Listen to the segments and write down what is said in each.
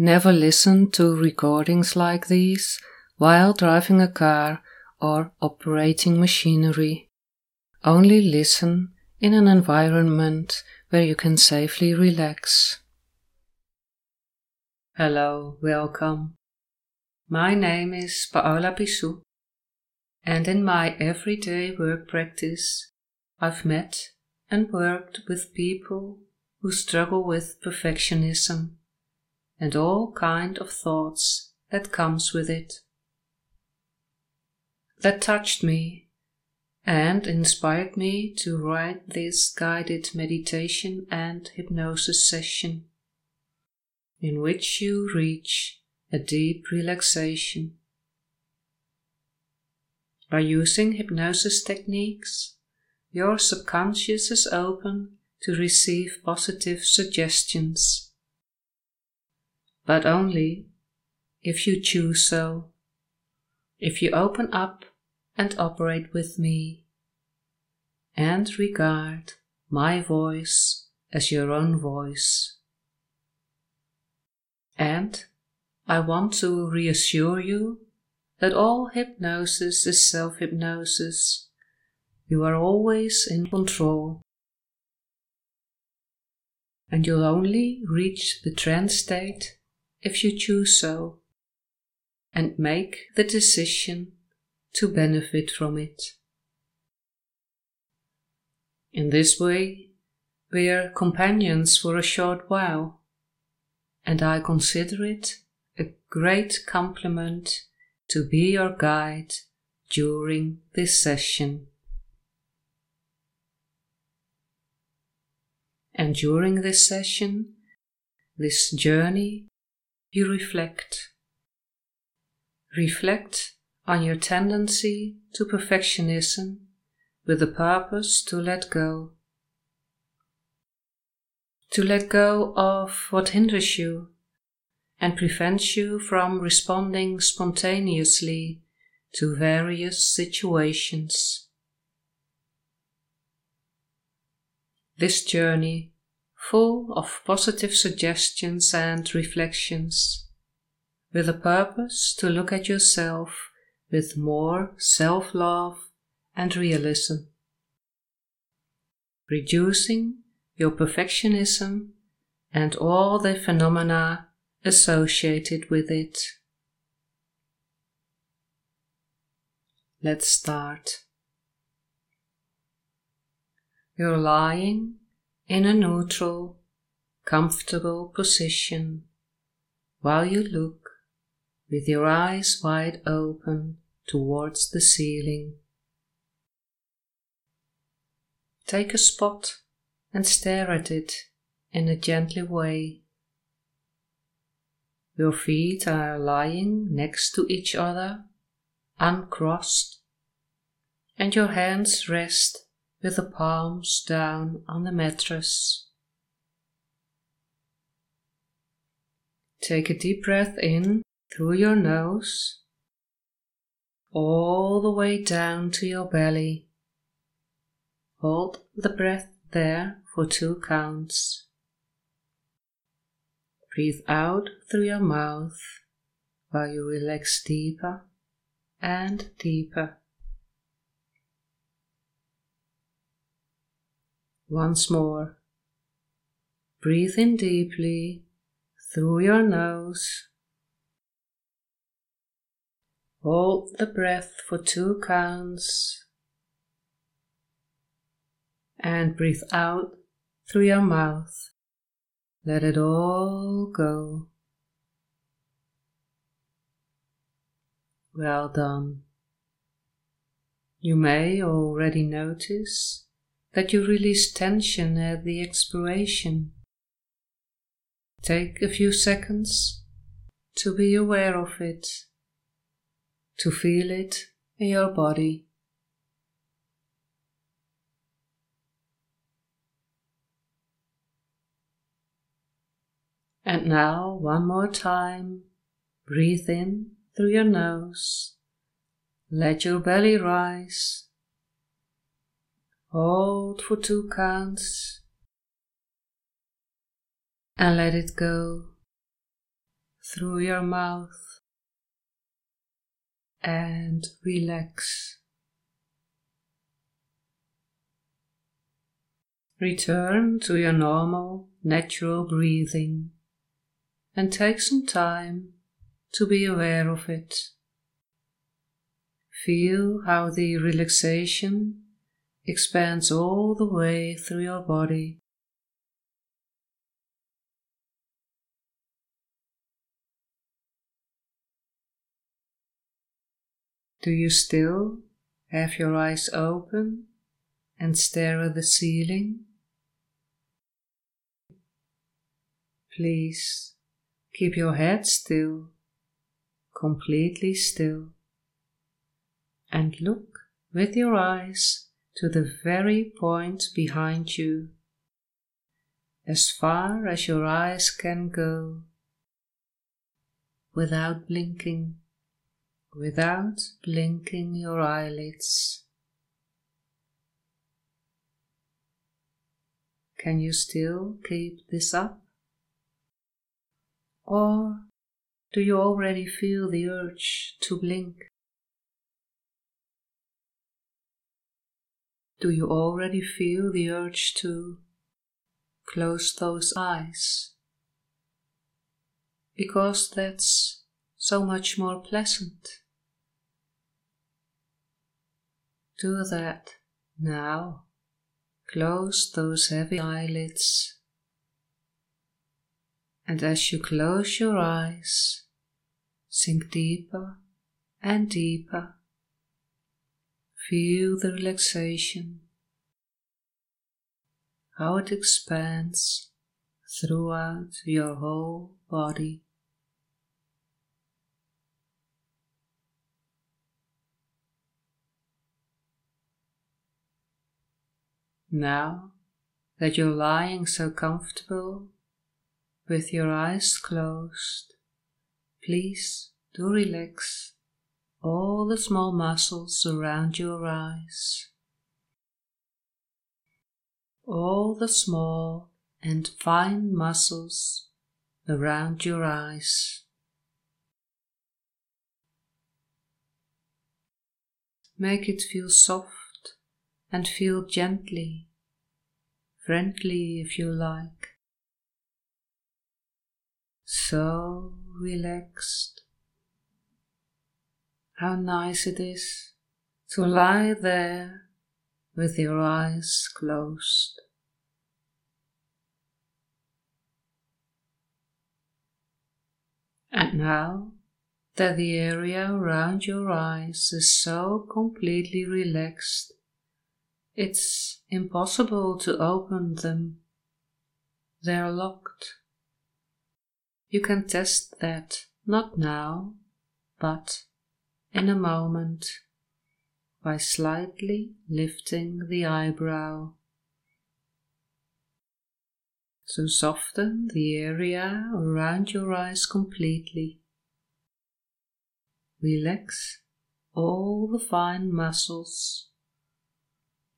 Never listen to recordings like these while driving a car or operating machinery. Only listen in an environment where you can safely relax. Hello, welcome. My name is Paola Pisu, and in my everyday work practice, I've met and worked with people who struggle with perfectionism and all kind of thoughts that comes with it. That touched me and inspired me to write this guided meditation and hypnosis session in which you reach a deep relaxation. By using hypnosis techniques, your subconscious is open to receive positive suggestions. But only if you choose so, if you open up and operate with me, and regard my voice as your own voice. And I want to reassure you that all hypnosis is self hypnosis. You are always in control. And you'll only reach the trance state if you choose so and make the decision to benefit from it. In this way, we are companions for a short while and I consider it a great compliment to be your guide during this session. And during this session, this journey, you reflect. Reflect on your tendency to perfectionism with the purpose to let go to let go of what hinders you and prevents you from responding spontaneously to various situations. This journey, full of positive suggestions and reflections, with a purpose to look at yourself with more self love and realism, reducing your perfectionism, and all the phenomena associated with it. Let's start. You're lying in a neutral, comfortable position while you look with your eyes wide open towards the ceiling. Take a spot and stare at it in a gentle way. Your feet are lying next to each other, uncrossed, and your hands rest with the palms down on the mattress. Take a deep breath in through your nose, all the way down to your belly. Hold the breath there for two counts. Breathe out through your mouth while you relax deeper and deeper. Once more. Breathe in deeply through your nose. Hold the breath for two counts and breathe out through your mouth. Let it all go. Well done. You may already notice that you release tension at the expiration. Take a few seconds to be aware of it, to feel it in your body. And now, one more time, breathe in through your nose. Let your belly rise. Hold for two counts and let it go. through your mouth and relax. Return to your normal, natural breathing and take some time to be aware of it. Feel how the relaxation expands all the way through your body. Do you still have your eyes open and stare at the ceiling? Please keep your head still, completely still, and look with your eyes to the very point behind you, as far as your eyes can go, without blinking, without blinking your eyelids. Can you still keep this up? Or do you already feel the urge to blink? Do you already feel the urge to close those eyes? Because that's so much more pleasant. Do that now. Close those heavy eyelids. And as you close your eyes, sink deeper and deeper Feel the relaxation, how it expands throughout your whole body. Now that you're lying so comfortable with your eyes closed, please do relax all the small muscles around your eyes, all the small and fine muscles around your eyes. Make it feel soft and feel gently, friendly if you like. So relaxed how nice it is to lie there with your eyes closed. And now that the area around your eyes is so completely relaxed, it's impossible to open them. They're locked. You can test that not now, but in a moment by slightly lifting the eyebrow. To soften the area around your eyes completely. Relax all the fine muscles,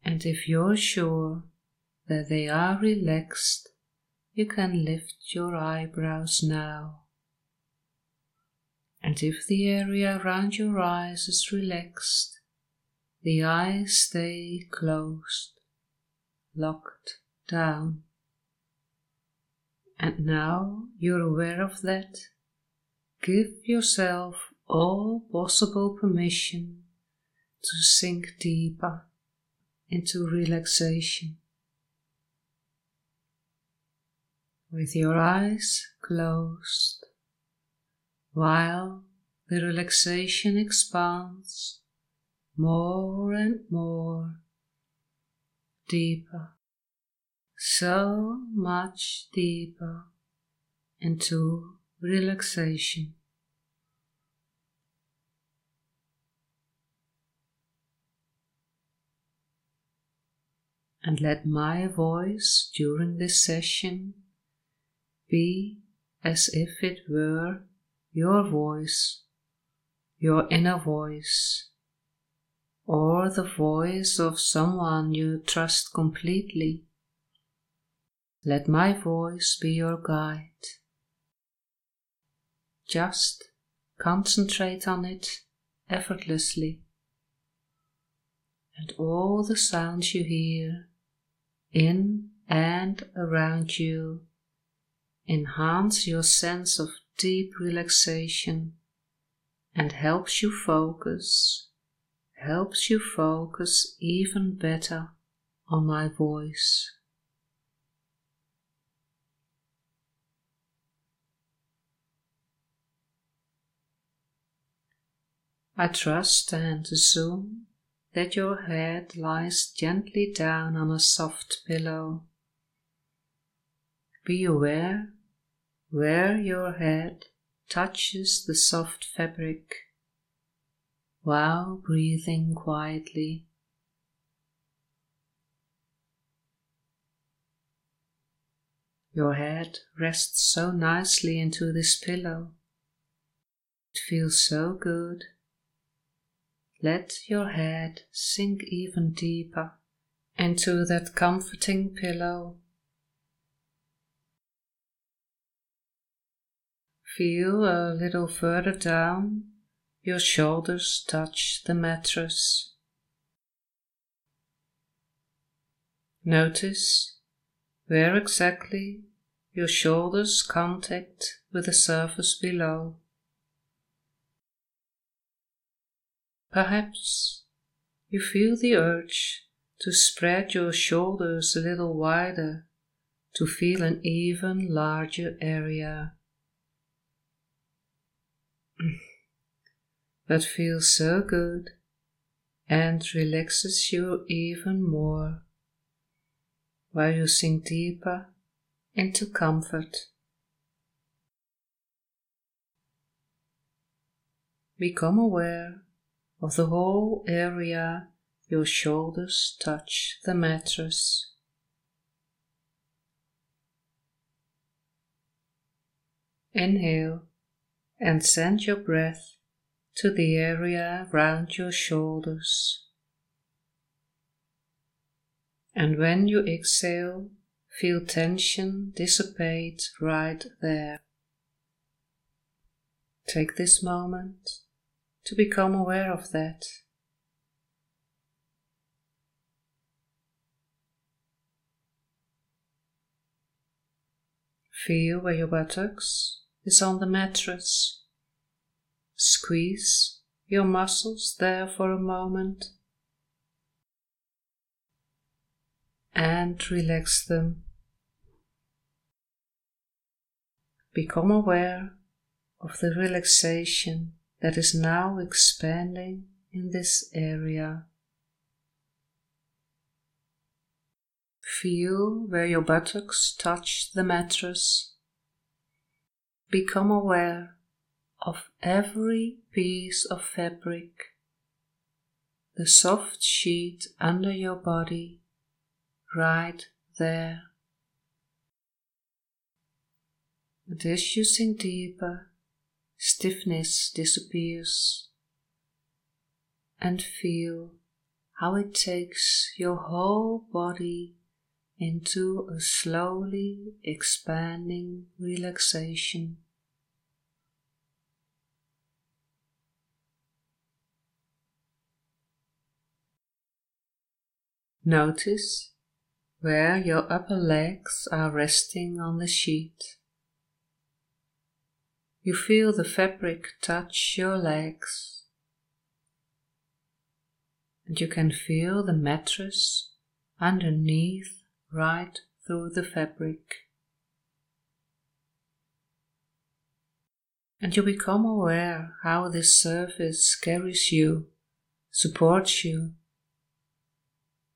and if you're sure that they are relaxed, you can lift your eyebrows now. And if the area around your eyes is relaxed, the eyes stay closed, locked down. And now you're aware of that, give yourself all possible permission to sink deeper into relaxation. With your eyes closed, while the relaxation expands more and more deeper, so much deeper into relaxation. And let my voice during this session be as if it were your voice, your inner voice, or the voice of someone you trust completely. Let my voice be your guide Just concentrate on it effortlessly. And all the sounds you hear in and around you enhance your sense of deep relaxation and helps you focus, helps you focus even better on my voice. I trust and assume that your head lies gently down on a soft pillow. Be aware where your head touches the soft fabric while breathing quietly. Your head rests so nicely into this pillow. It feels so good. Let your head sink even deeper into that comforting pillow. Feel a little further down, your shoulders touch the mattress. Notice where exactly your shoulders contact with the surface below. Perhaps you feel the urge to spread your shoulders a little wider to feel an even larger area. that feels so good and relaxes you even more while you sink deeper into comfort. Become aware of the whole area your shoulders touch the mattress. Inhale and send your breath to the area around your shoulders. And when you exhale, feel tension dissipate right there. Take this moment to become aware of that. Feel where your buttocks is on the mattress. Squeeze your muscles there for a moment and relax them. Become aware of the relaxation that is now expanding in this area. Feel where your buttocks touch the mattress. Become aware of every piece of fabric, the soft sheet under your body, right there. And as you sink deeper, stiffness disappears, and feel how it takes your whole body into a slowly expanding relaxation. Notice where your upper legs are resting on the sheet. You feel the fabric touch your legs, and you can feel the mattress underneath right through the fabric. And you become aware how this surface carries you, supports you,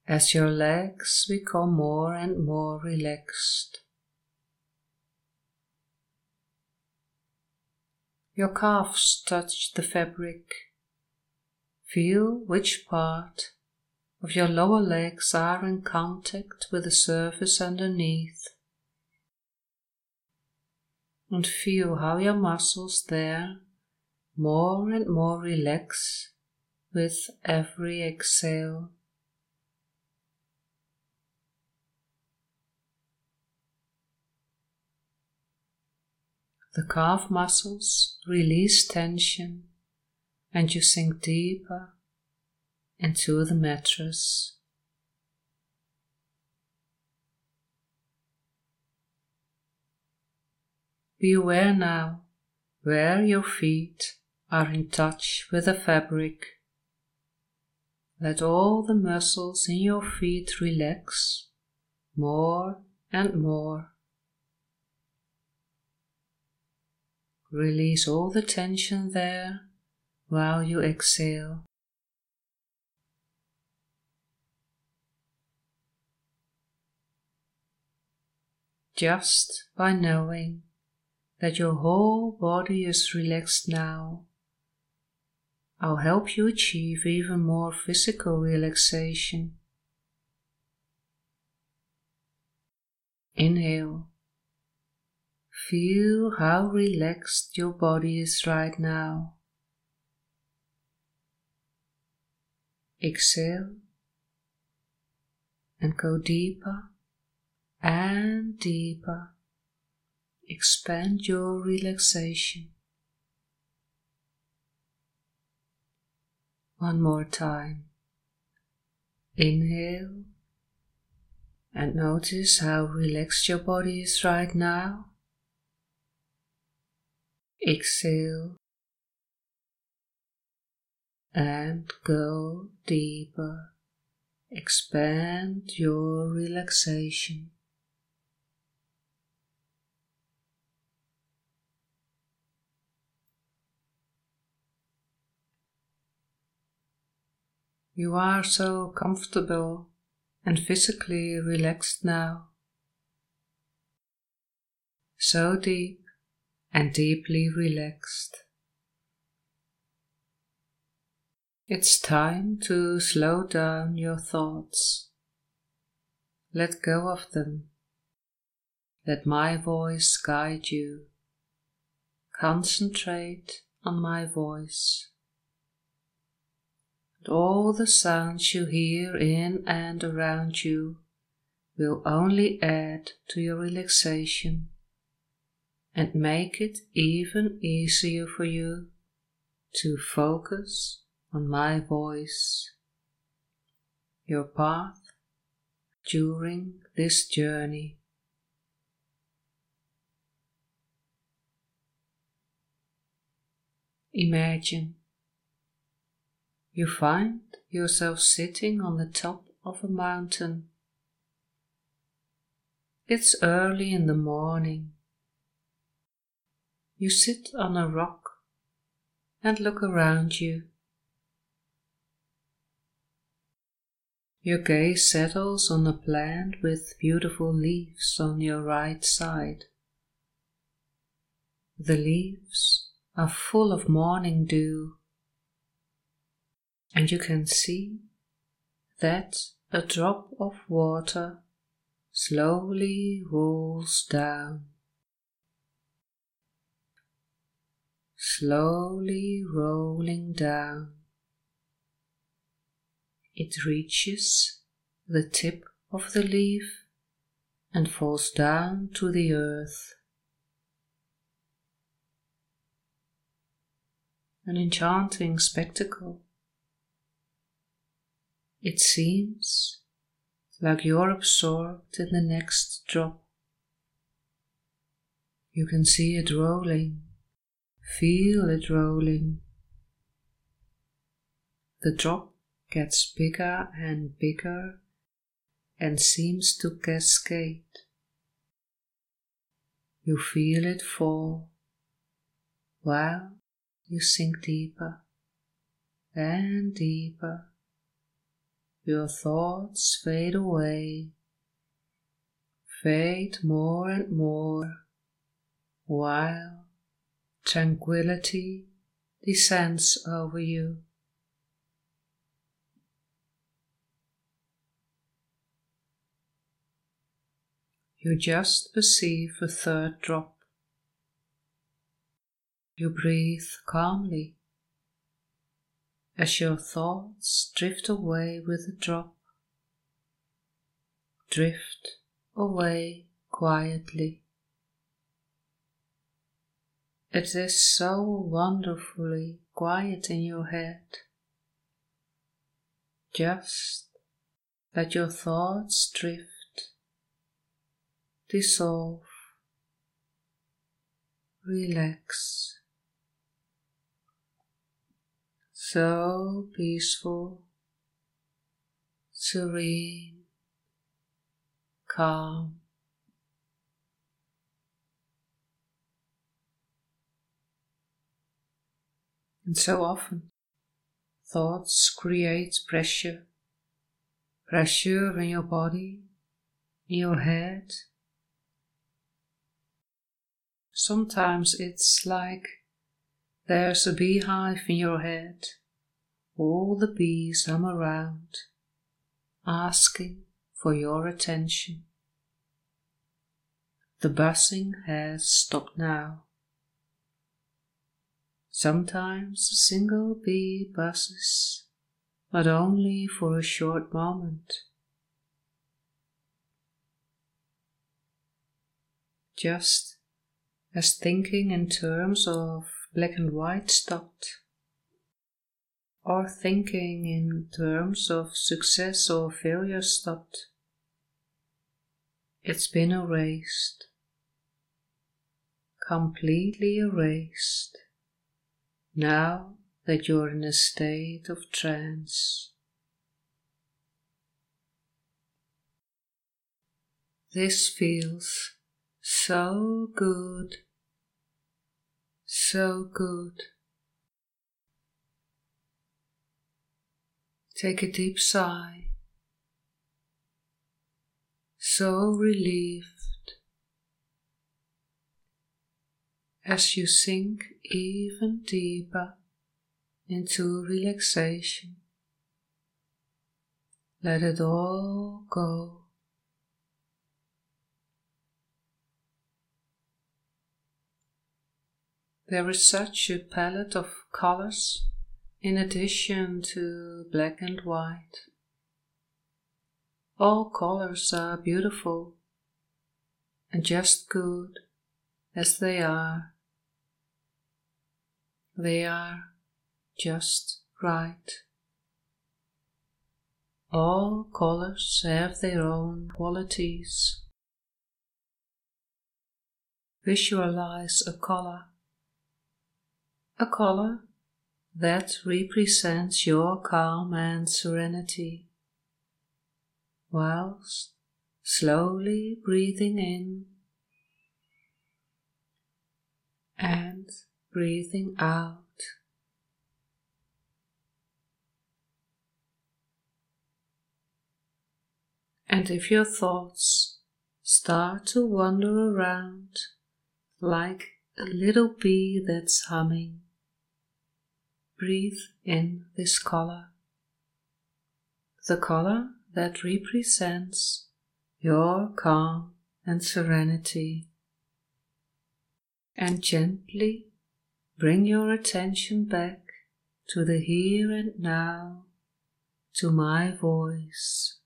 as your legs become more and more relaxed. Your calves touch the fabric. Feel which part of your lower legs are in contact with the surface underneath. And feel how your muscles there more and more relax with every exhale. The calf muscles release tension and you sink deeper into the mattress. Be aware now where your feet are in touch with the fabric. Let all the muscles in your feet relax more and more. Release all the tension there while you exhale. Just by knowing that your whole body is relaxed now, I'll help you achieve even more physical relaxation. Inhale. Feel how relaxed your body is right now. Exhale and go deeper and deeper. Expand your relaxation. One more time. Inhale and notice how relaxed your body is right now. Exhale and go deeper. Expand your relaxation. You are so comfortable and physically relaxed now. So deep and deeply relaxed. It's time to slow down your thoughts. Let go of them. Let my voice guide you. Concentrate on my voice. All the sounds you hear in and around you will only add to your relaxation and make it even easier for you to focus on my voice, your path during this journey. Imagine you find yourself sitting on the top of a mountain. It's early in the morning you sit on a rock and look around you. Your gaze settles on a plant with beautiful leaves on your right side. The leaves are full of morning dew, and you can see that a drop of water slowly rolls down. slowly rolling down. It reaches the tip of the leaf and falls down to the earth. An enchanting spectacle. It seems like you're absorbed in the next drop. You can see it rolling Feel it rolling. The drop gets bigger and bigger and seems to cascade. You feel it fall while you sink deeper and deeper. Your thoughts fade away, fade more and more, while tranquility descends over you. You just perceive a third drop. You breathe calmly as your thoughts drift away with the drop. Drift away quietly. It is so wonderfully quiet in your head. Just let your thoughts drift, dissolve, relax. So peaceful, serene, calm. And so often, thoughts create pressure. Pressure in your body, in your head. Sometimes it's like there's a beehive in your head. All the bees hum around, asking for your attention. The buzzing has stopped now. Sometimes a single bee buzzes, but only for a short moment. Just as thinking in terms of black and white stopped, or thinking in terms of success or failure stopped. It's been erased, completely erased now that you're in a state of trance. This feels so good, so good. Take a deep sigh, so relieved as you sink even deeper into relaxation. Let it all go. There is such a palette of colors in addition to black and white. All colors are beautiful and just good as they are. They are just right. All colors have their own qualities. Visualize a color. A color that represents your calm and serenity, whilst slowly breathing in and breathing out. And if your thoughts start to wander around like a little bee that's humming, breathe in this color, the color that represents your calm and serenity, and gently Bring your attention back to the here and now, to my voice.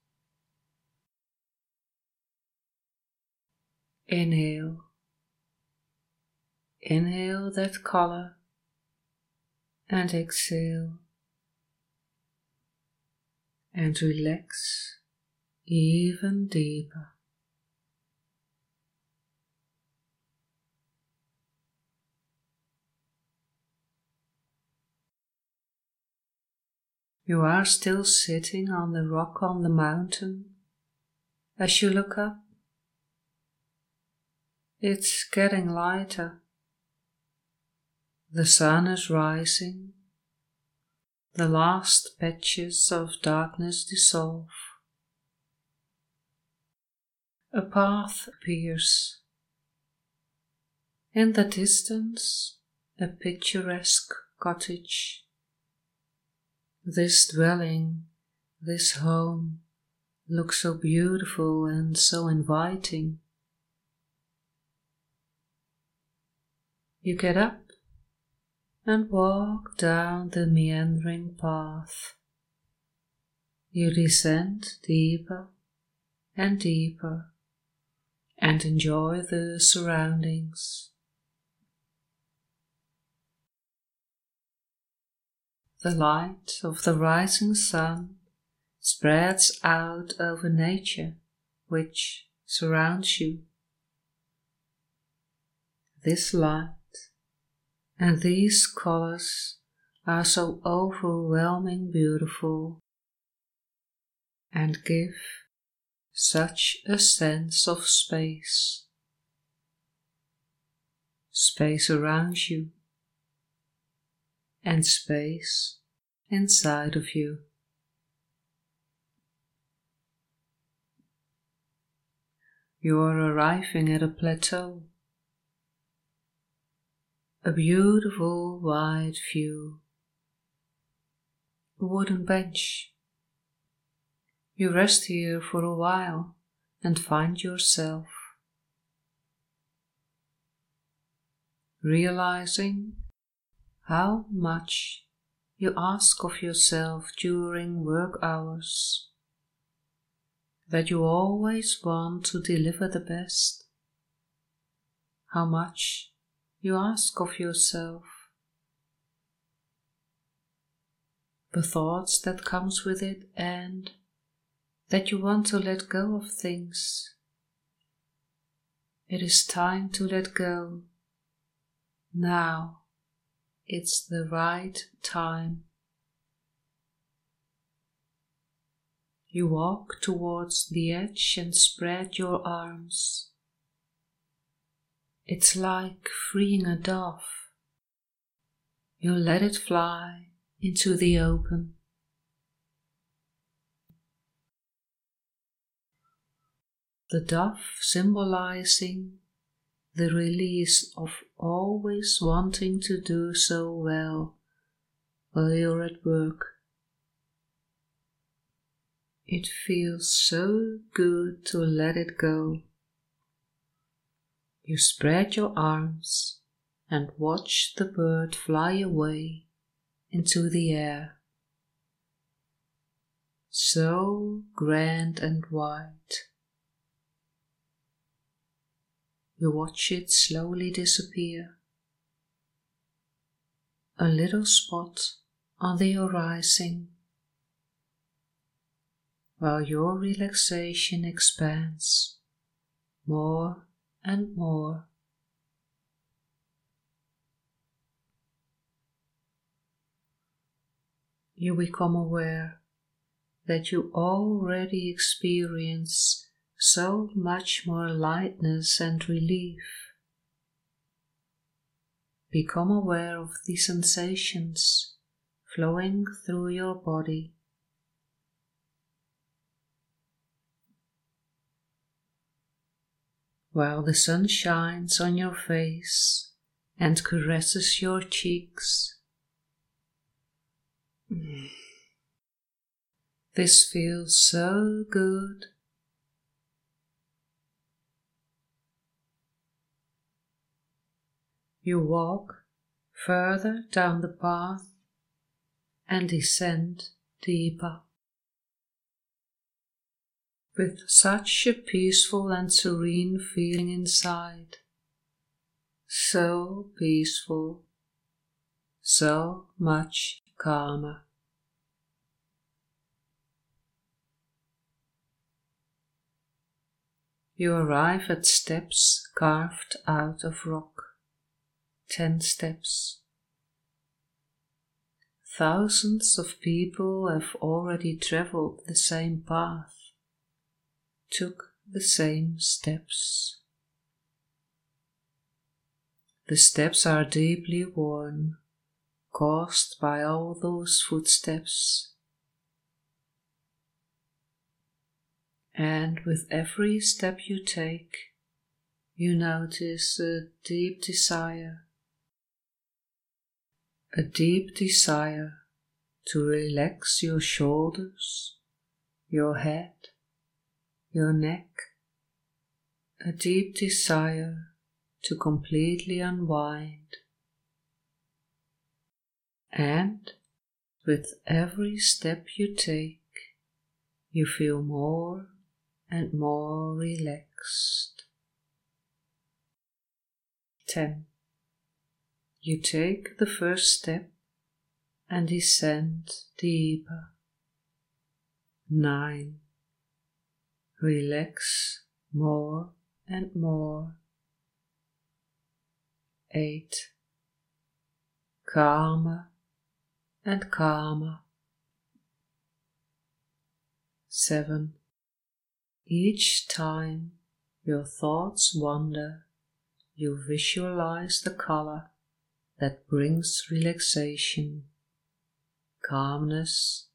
Inhale. Inhale that color and exhale and relax even deeper. You are still sitting on the rock on the mountain. As you look up, it's getting lighter. The sun is rising. The last patches of darkness dissolve. A path appears. In the distance, a picturesque cottage this dwelling, this home, looks so beautiful and so inviting. You get up and walk down the meandering path. You descend deeper and deeper and enjoy the surroundings. The light of the rising sun spreads out over nature which surrounds you. This light and these colors are so overwhelming beautiful and give such a sense of space. Space around you and space inside of you. You are arriving at a plateau, a beautiful wide view, a wooden bench. You rest here for a while and find yourself realizing how much you ask of yourself during work hours, that you always want to deliver the best, how much you ask of yourself, the thoughts that comes with it and that you want to let go of things. It is time to let go now it's the right time. You walk towards the edge and spread your arms. It's like freeing a dove. You let it fly into the open. The dove symbolizing the release of always wanting to do so well while you're at work. It feels so good to let it go. You spread your arms and watch the bird fly away into the air. So grand and white. You watch it slowly disappear. A little spot on the horizon, while your relaxation expands more and more. You become aware that you already experience so much more lightness and relief. Become aware of the sensations flowing through your body. While the sun shines on your face and caresses your cheeks. This feels so good you walk further down the path and descend deeper. With such a peaceful and serene feeling inside, so peaceful, so much calmer. You arrive at steps carved out of rock. 10 steps. Thousands of people have already traveled the same path, took the same steps. The steps are deeply worn, caused by all those footsteps. And with every step you take, you notice a deep desire a deep desire to relax your shoulders, your head, your neck, a deep desire to completely unwind. And with every step you take, you feel more and more relaxed. 10. You take the first step and descend deeper. Nine. Relax more and more. Eight. Calmer and calmer. Seven. Each time your thoughts wander, you visualize the color that brings relaxation, calmness,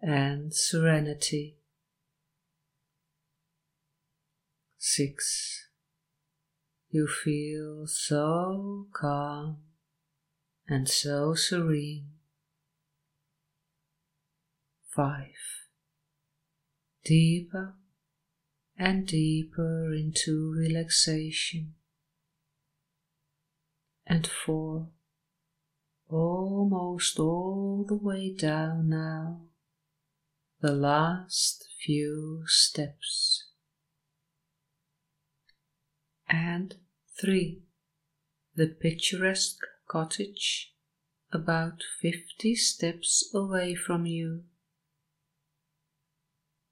and serenity. 6. You feel so calm and so serene. 5. Deeper and deeper into relaxation. And 4 almost all the way down now, the last few steps. And three, the picturesque cottage about fifty steps away from you.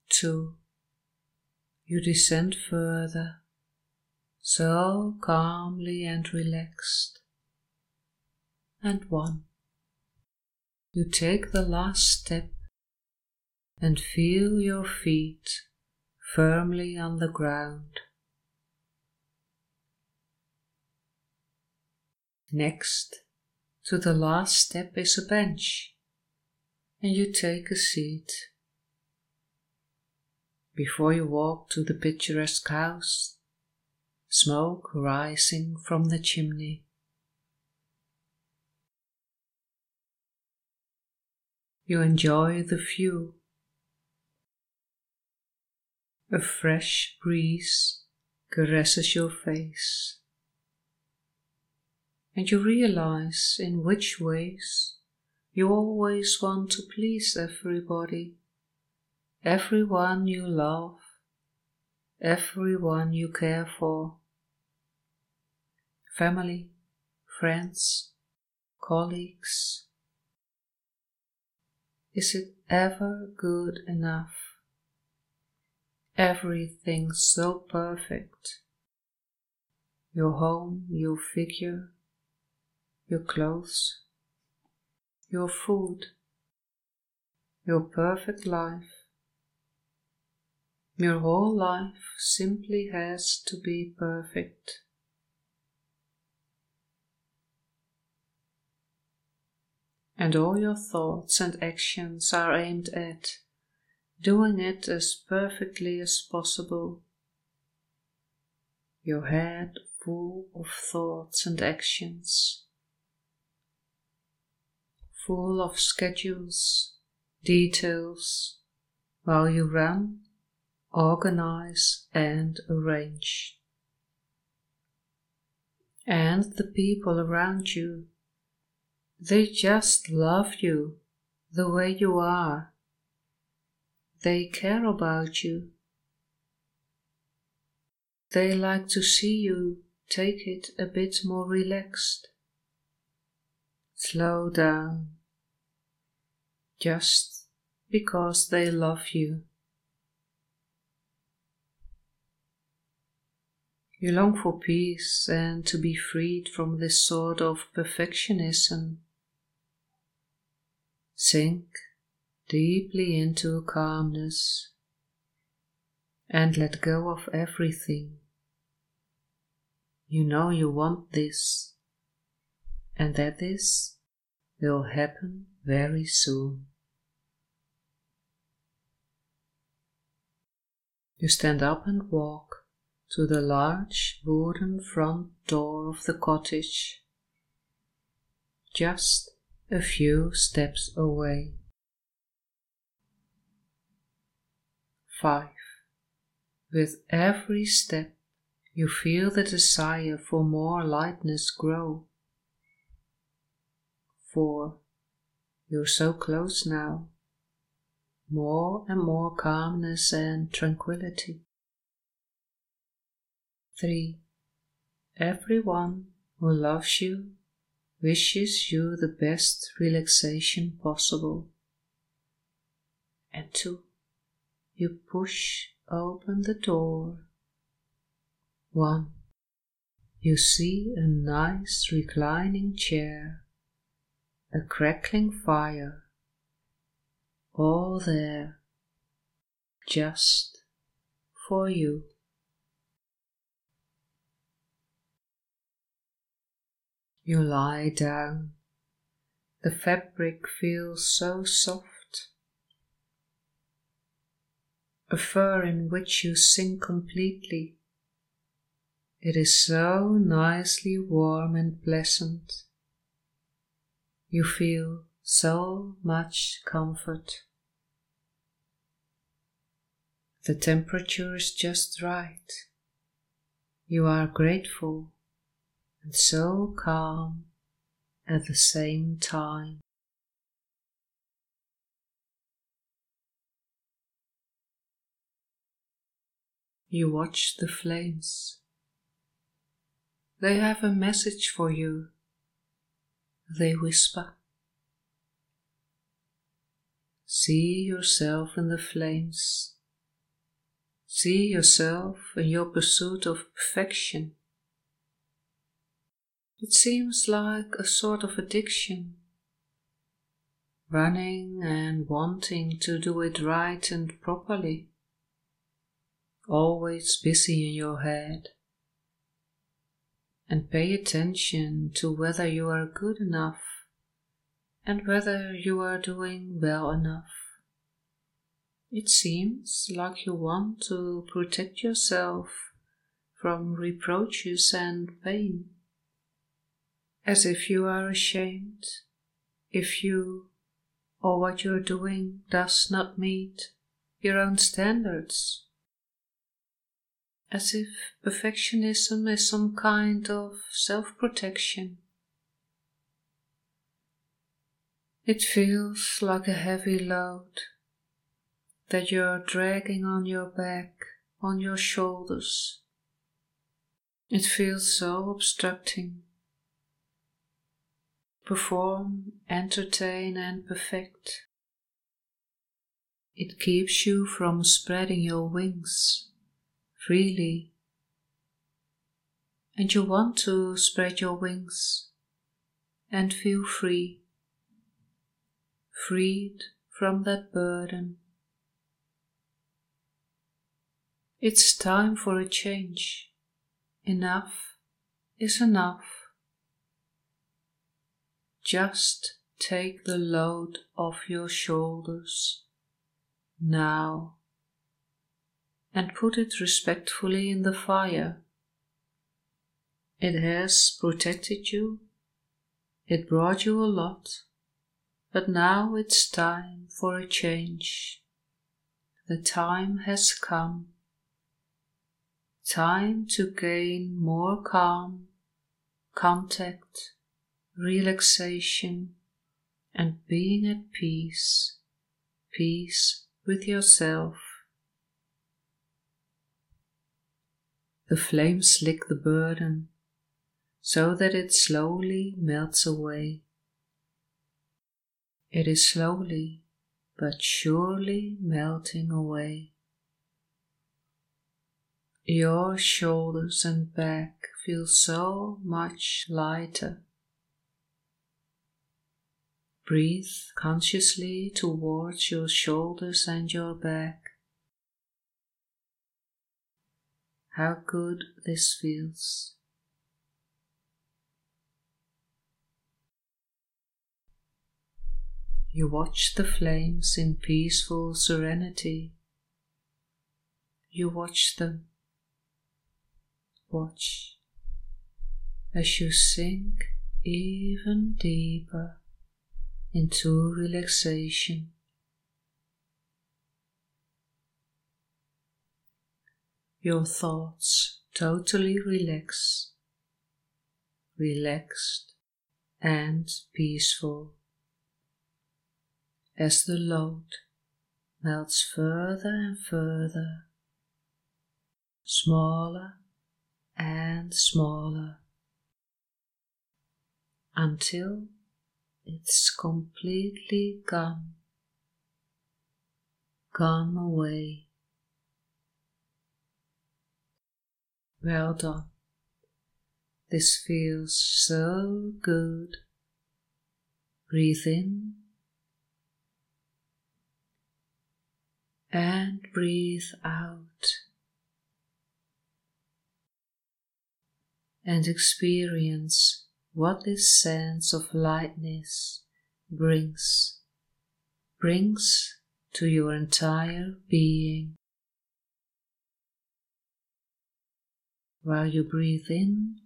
Two, you descend further, so calmly and relaxed and one. You take the last step and feel your feet firmly on the ground. Next to the last step is a bench, and you take a seat. Before you walk to the picturesque house, smoke rising from the chimney. You enjoy the view. A fresh breeze caresses your face, and you realize in which ways you always want to please everybody, everyone you love, everyone you care for, family, friends, colleagues is it ever good enough? Everything so perfect. Your home, your figure, your clothes, your food, your perfect life. Your whole life simply has to be perfect. and all your thoughts and actions are aimed at doing it as perfectly as possible. Your head full of thoughts and actions, full of schedules, details, while you run, organize, and arrange. And the people around you they just love you the way you are. They care about you. They like to see you take it a bit more relaxed. Slow down. Just because they love you. You long for peace and to be freed from this sort of perfectionism Sink deeply into calmness and let go of everything. You know you want this and that this will happen very soon. You stand up and walk to the large wooden front door of the cottage. Just a few steps away. 5. With every step, you feel the desire for more lightness grow. 4. You're so close now. More and more calmness and tranquility. 3. Everyone who loves you wishes you the best relaxation possible. And two, you push open the door. One, you see a nice reclining chair, a crackling fire, all there, just for you. You lie down. The fabric feels so soft. A fur in which you sink completely. It is so nicely warm and pleasant. You feel so much comfort. The temperature is just right. You are grateful and so calm at the same time. You watch the flames. They have a message for you. They whisper. See yourself in the flames. See yourself in your pursuit of perfection it seems like a sort of addiction. Running and wanting to do it right and properly. Always busy in your head. And pay attention to whether you are good enough and whether you are doing well enough. It seems like you want to protect yourself from reproaches and pain as if you are ashamed if you or what you're doing does not meet your own standards. As if perfectionism is some kind of self protection. It feels like a heavy load that you're dragging on your back, on your shoulders. It feels so obstructing perform, entertain, and perfect. It keeps you from spreading your wings freely. And you want to spread your wings and feel free, freed from that burden. It's time for a change. Enough is enough. Just take the load off your shoulders now and put it respectfully in the fire. It has protected you, it brought you a lot, but now it's time for a change. The time has come. Time to gain more calm, contact, relaxation, and being at peace, peace with yourself. The flames lick the burden so that it slowly melts away. It is slowly but surely melting away. Your shoulders and back feel so much lighter. Breathe consciously towards your shoulders and your back. How good this feels. You watch the flames in peaceful serenity. You watch them. Watch as you sink even deeper into relaxation. Your thoughts totally relax, relaxed and peaceful as the load melts further and further, smaller and smaller until it's completely gone, gone away. Well done. This feels so good. Breathe in and breathe out. And experience what this sense of lightness brings, brings to your entire being. While you breathe in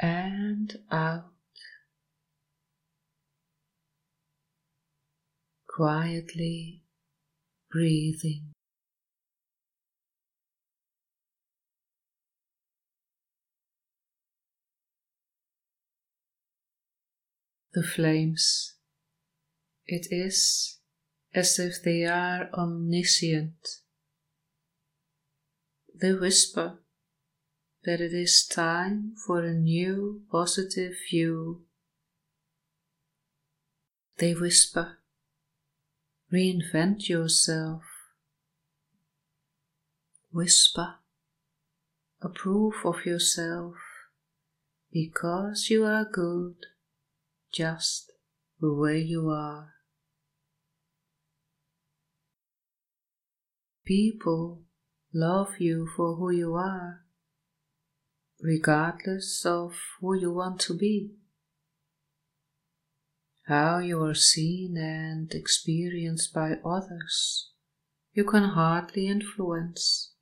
and out. Quietly breathing. The flames. It is as if they are omniscient. They whisper that it is time for a new positive view. They whisper, reinvent yourself. Whisper, approve of yourself because you are good just the way you are. People love you for who you are regardless of who you want to be, how you are seen and experienced by others, you can hardly influence,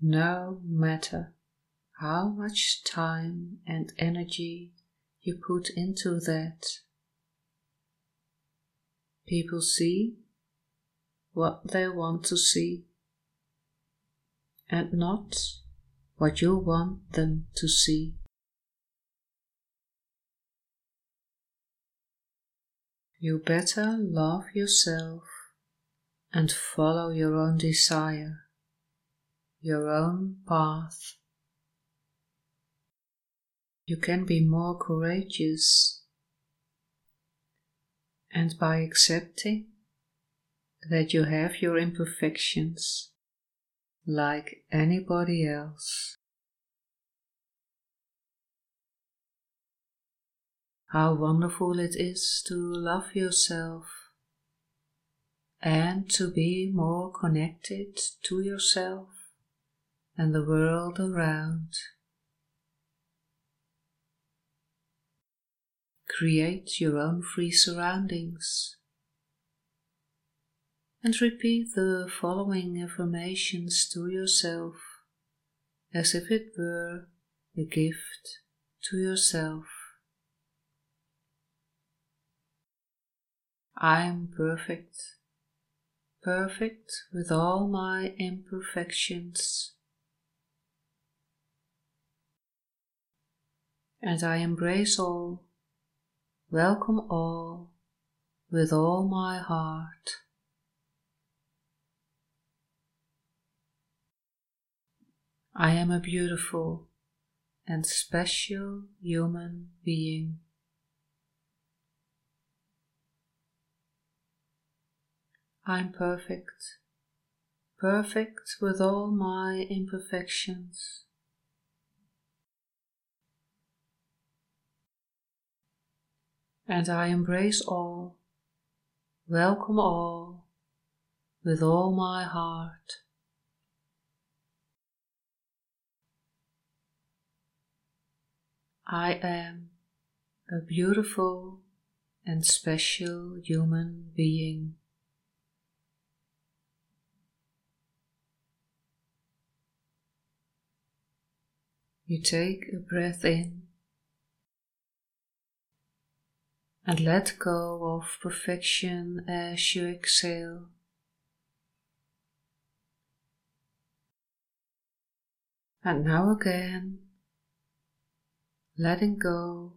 no matter how much time and energy you put into that. People see what they want to see and not what you want them to see. You better love yourself and follow your own desire, your own path. You can be more courageous, and by accepting that you have your imperfections, like anybody else. How wonderful it is to love yourself and to be more connected to yourself and the world around. Create your own free surroundings and repeat the following affirmations to yourself as if it were a gift to yourself. I am perfect, perfect with all my imperfections. And I embrace all, welcome all with all my heart. I am a beautiful and special human being. I'm perfect, perfect with all my imperfections. And I embrace all, welcome all, with all my heart. I am a beautiful and special human being. You take a breath in and let go of perfection as you exhale. And now again, letting go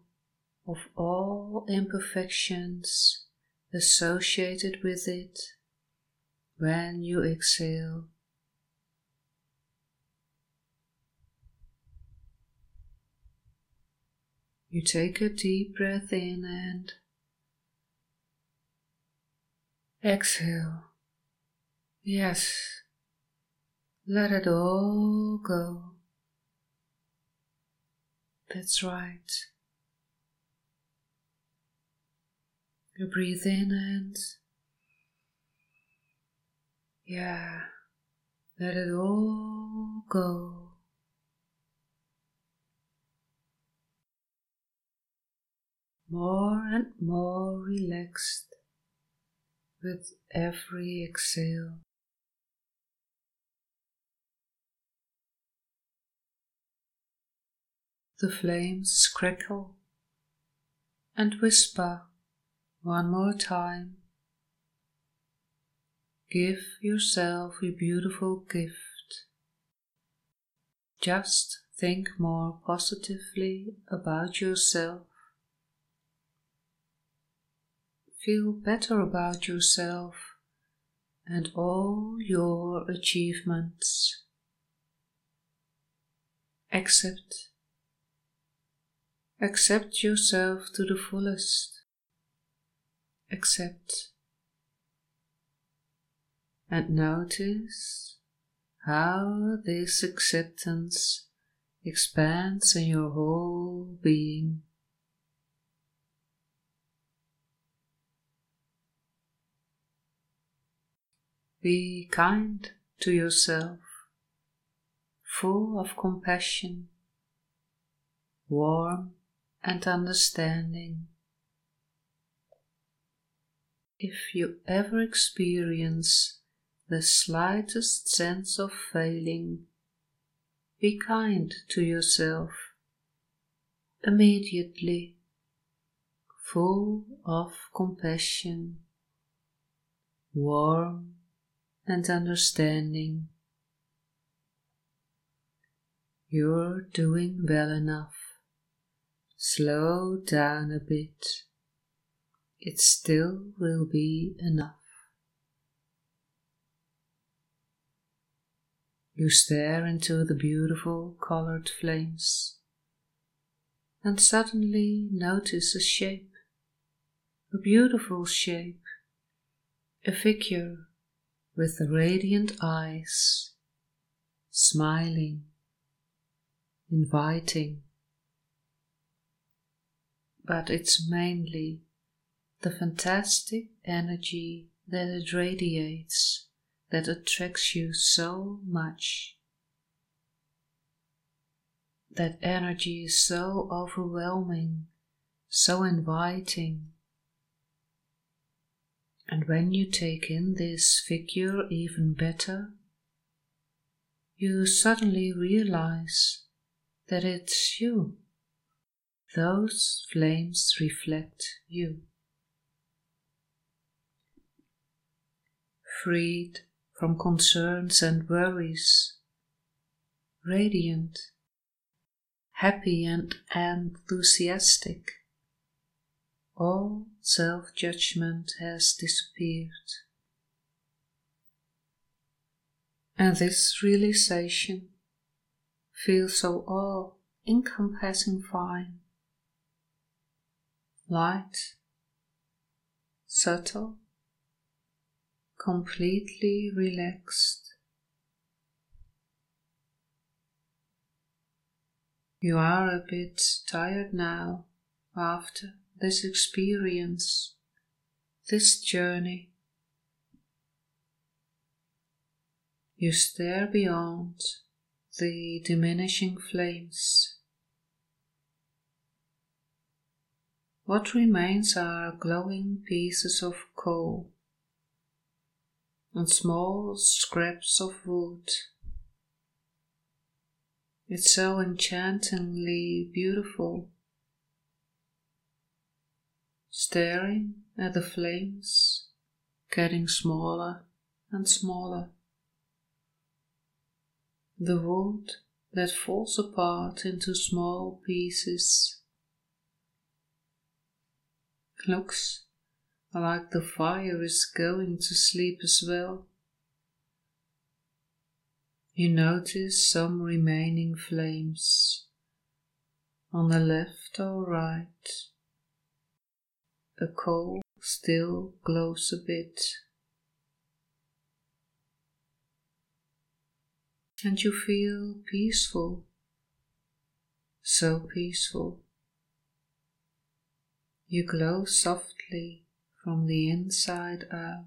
of all imperfections associated with it when you exhale. You take a deep breath in and exhale. Yes, let it all go. That's right. You breathe in and yeah, let it all go. more and more relaxed with every exhale. The flames crackle and whisper one more time. Give yourself a beautiful gift. Just think more positively about yourself feel better about yourself and all your achievements. Accept. Accept yourself to the fullest. Accept. And notice how this acceptance expands in your whole being. Be kind to yourself, full of compassion, warm and understanding. If you ever experience the slightest sense of failing, be kind to yourself immediately, full of compassion, warm and understanding. You're doing well enough. Slow down a bit. It still will be enough. You stare into the beautiful colored flames and suddenly notice a shape, a beautiful shape, a figure with radiant eyes, smiling, inviting. But it's mainly the fantastic energy that it radiates that attracts you so much. That energy is so overwhelming, so inviting, and when you take in this figure even better, you suddenly realize that it's you. Those flames reflect you. Freed from concerns and worries, radiant, happy and enthusiastic all self judgment has disappeared. And this realization feels so all encompassing fine, light, subtle, completely relaxed. You are a bit tired now after this experience, this journey. You stare beyond the diminishing flames. What remains are glowing pieces of coal and small scraps of wood. It's so enchantingly beautiful staring at the flames getting smaller and smaller. The wood that falls apart into small pieces looks like the fire is going to sleep as well. You notice some remaining flames on the left or right. A coal still glows a bit. And you feel peaceful, so peaceful. You glow softly from the inside out.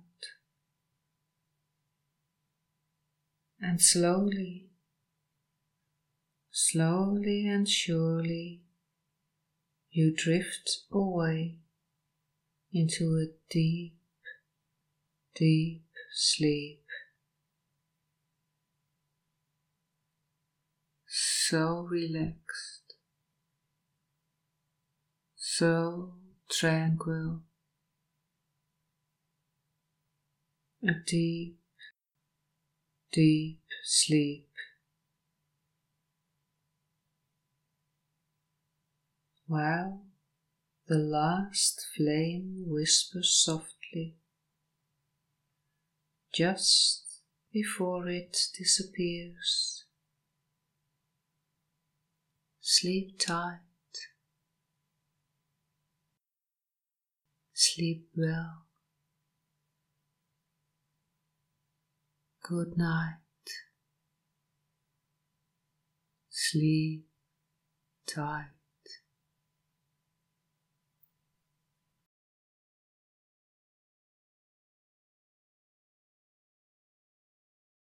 And slowly, slowly and surely, you drift away into a deep, deep sleep. So relaxed, so tranquil, a deep, deep sleep. While the last flame whispers softly just before it disappears. Sleep tight. Sleep well. Good night. Sleep tight.